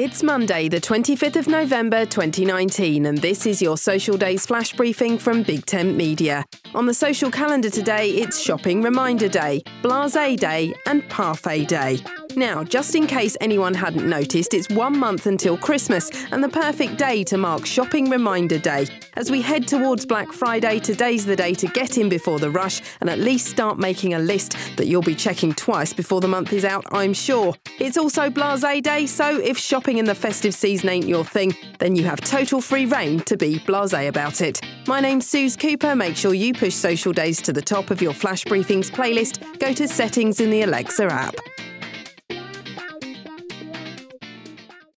It's Monday, the 25th of November 2019, and this is your Social Days flash briefing from Big Tent Media. On the social calendar today, it's Shopping Reminder Day, Blase Day, and Parfait Day. Now, just in case anyone hadn't noticed, it's one month until Christmas and the perfect day to mark Shopping Reminder Day. As we head towards Black Friday, today's the day to get in before the rush and at least start making a list that you'll be checking twice before the month is out, I'm sure. It's also Blase Day, so if shopping in the festive season ain't your thing, then you have total free rein to be blase about it. My name's Suze Cooper. Make sure you push Social Days to the top of your Flash Briefings playlist. Go to Settings in the Alexa app.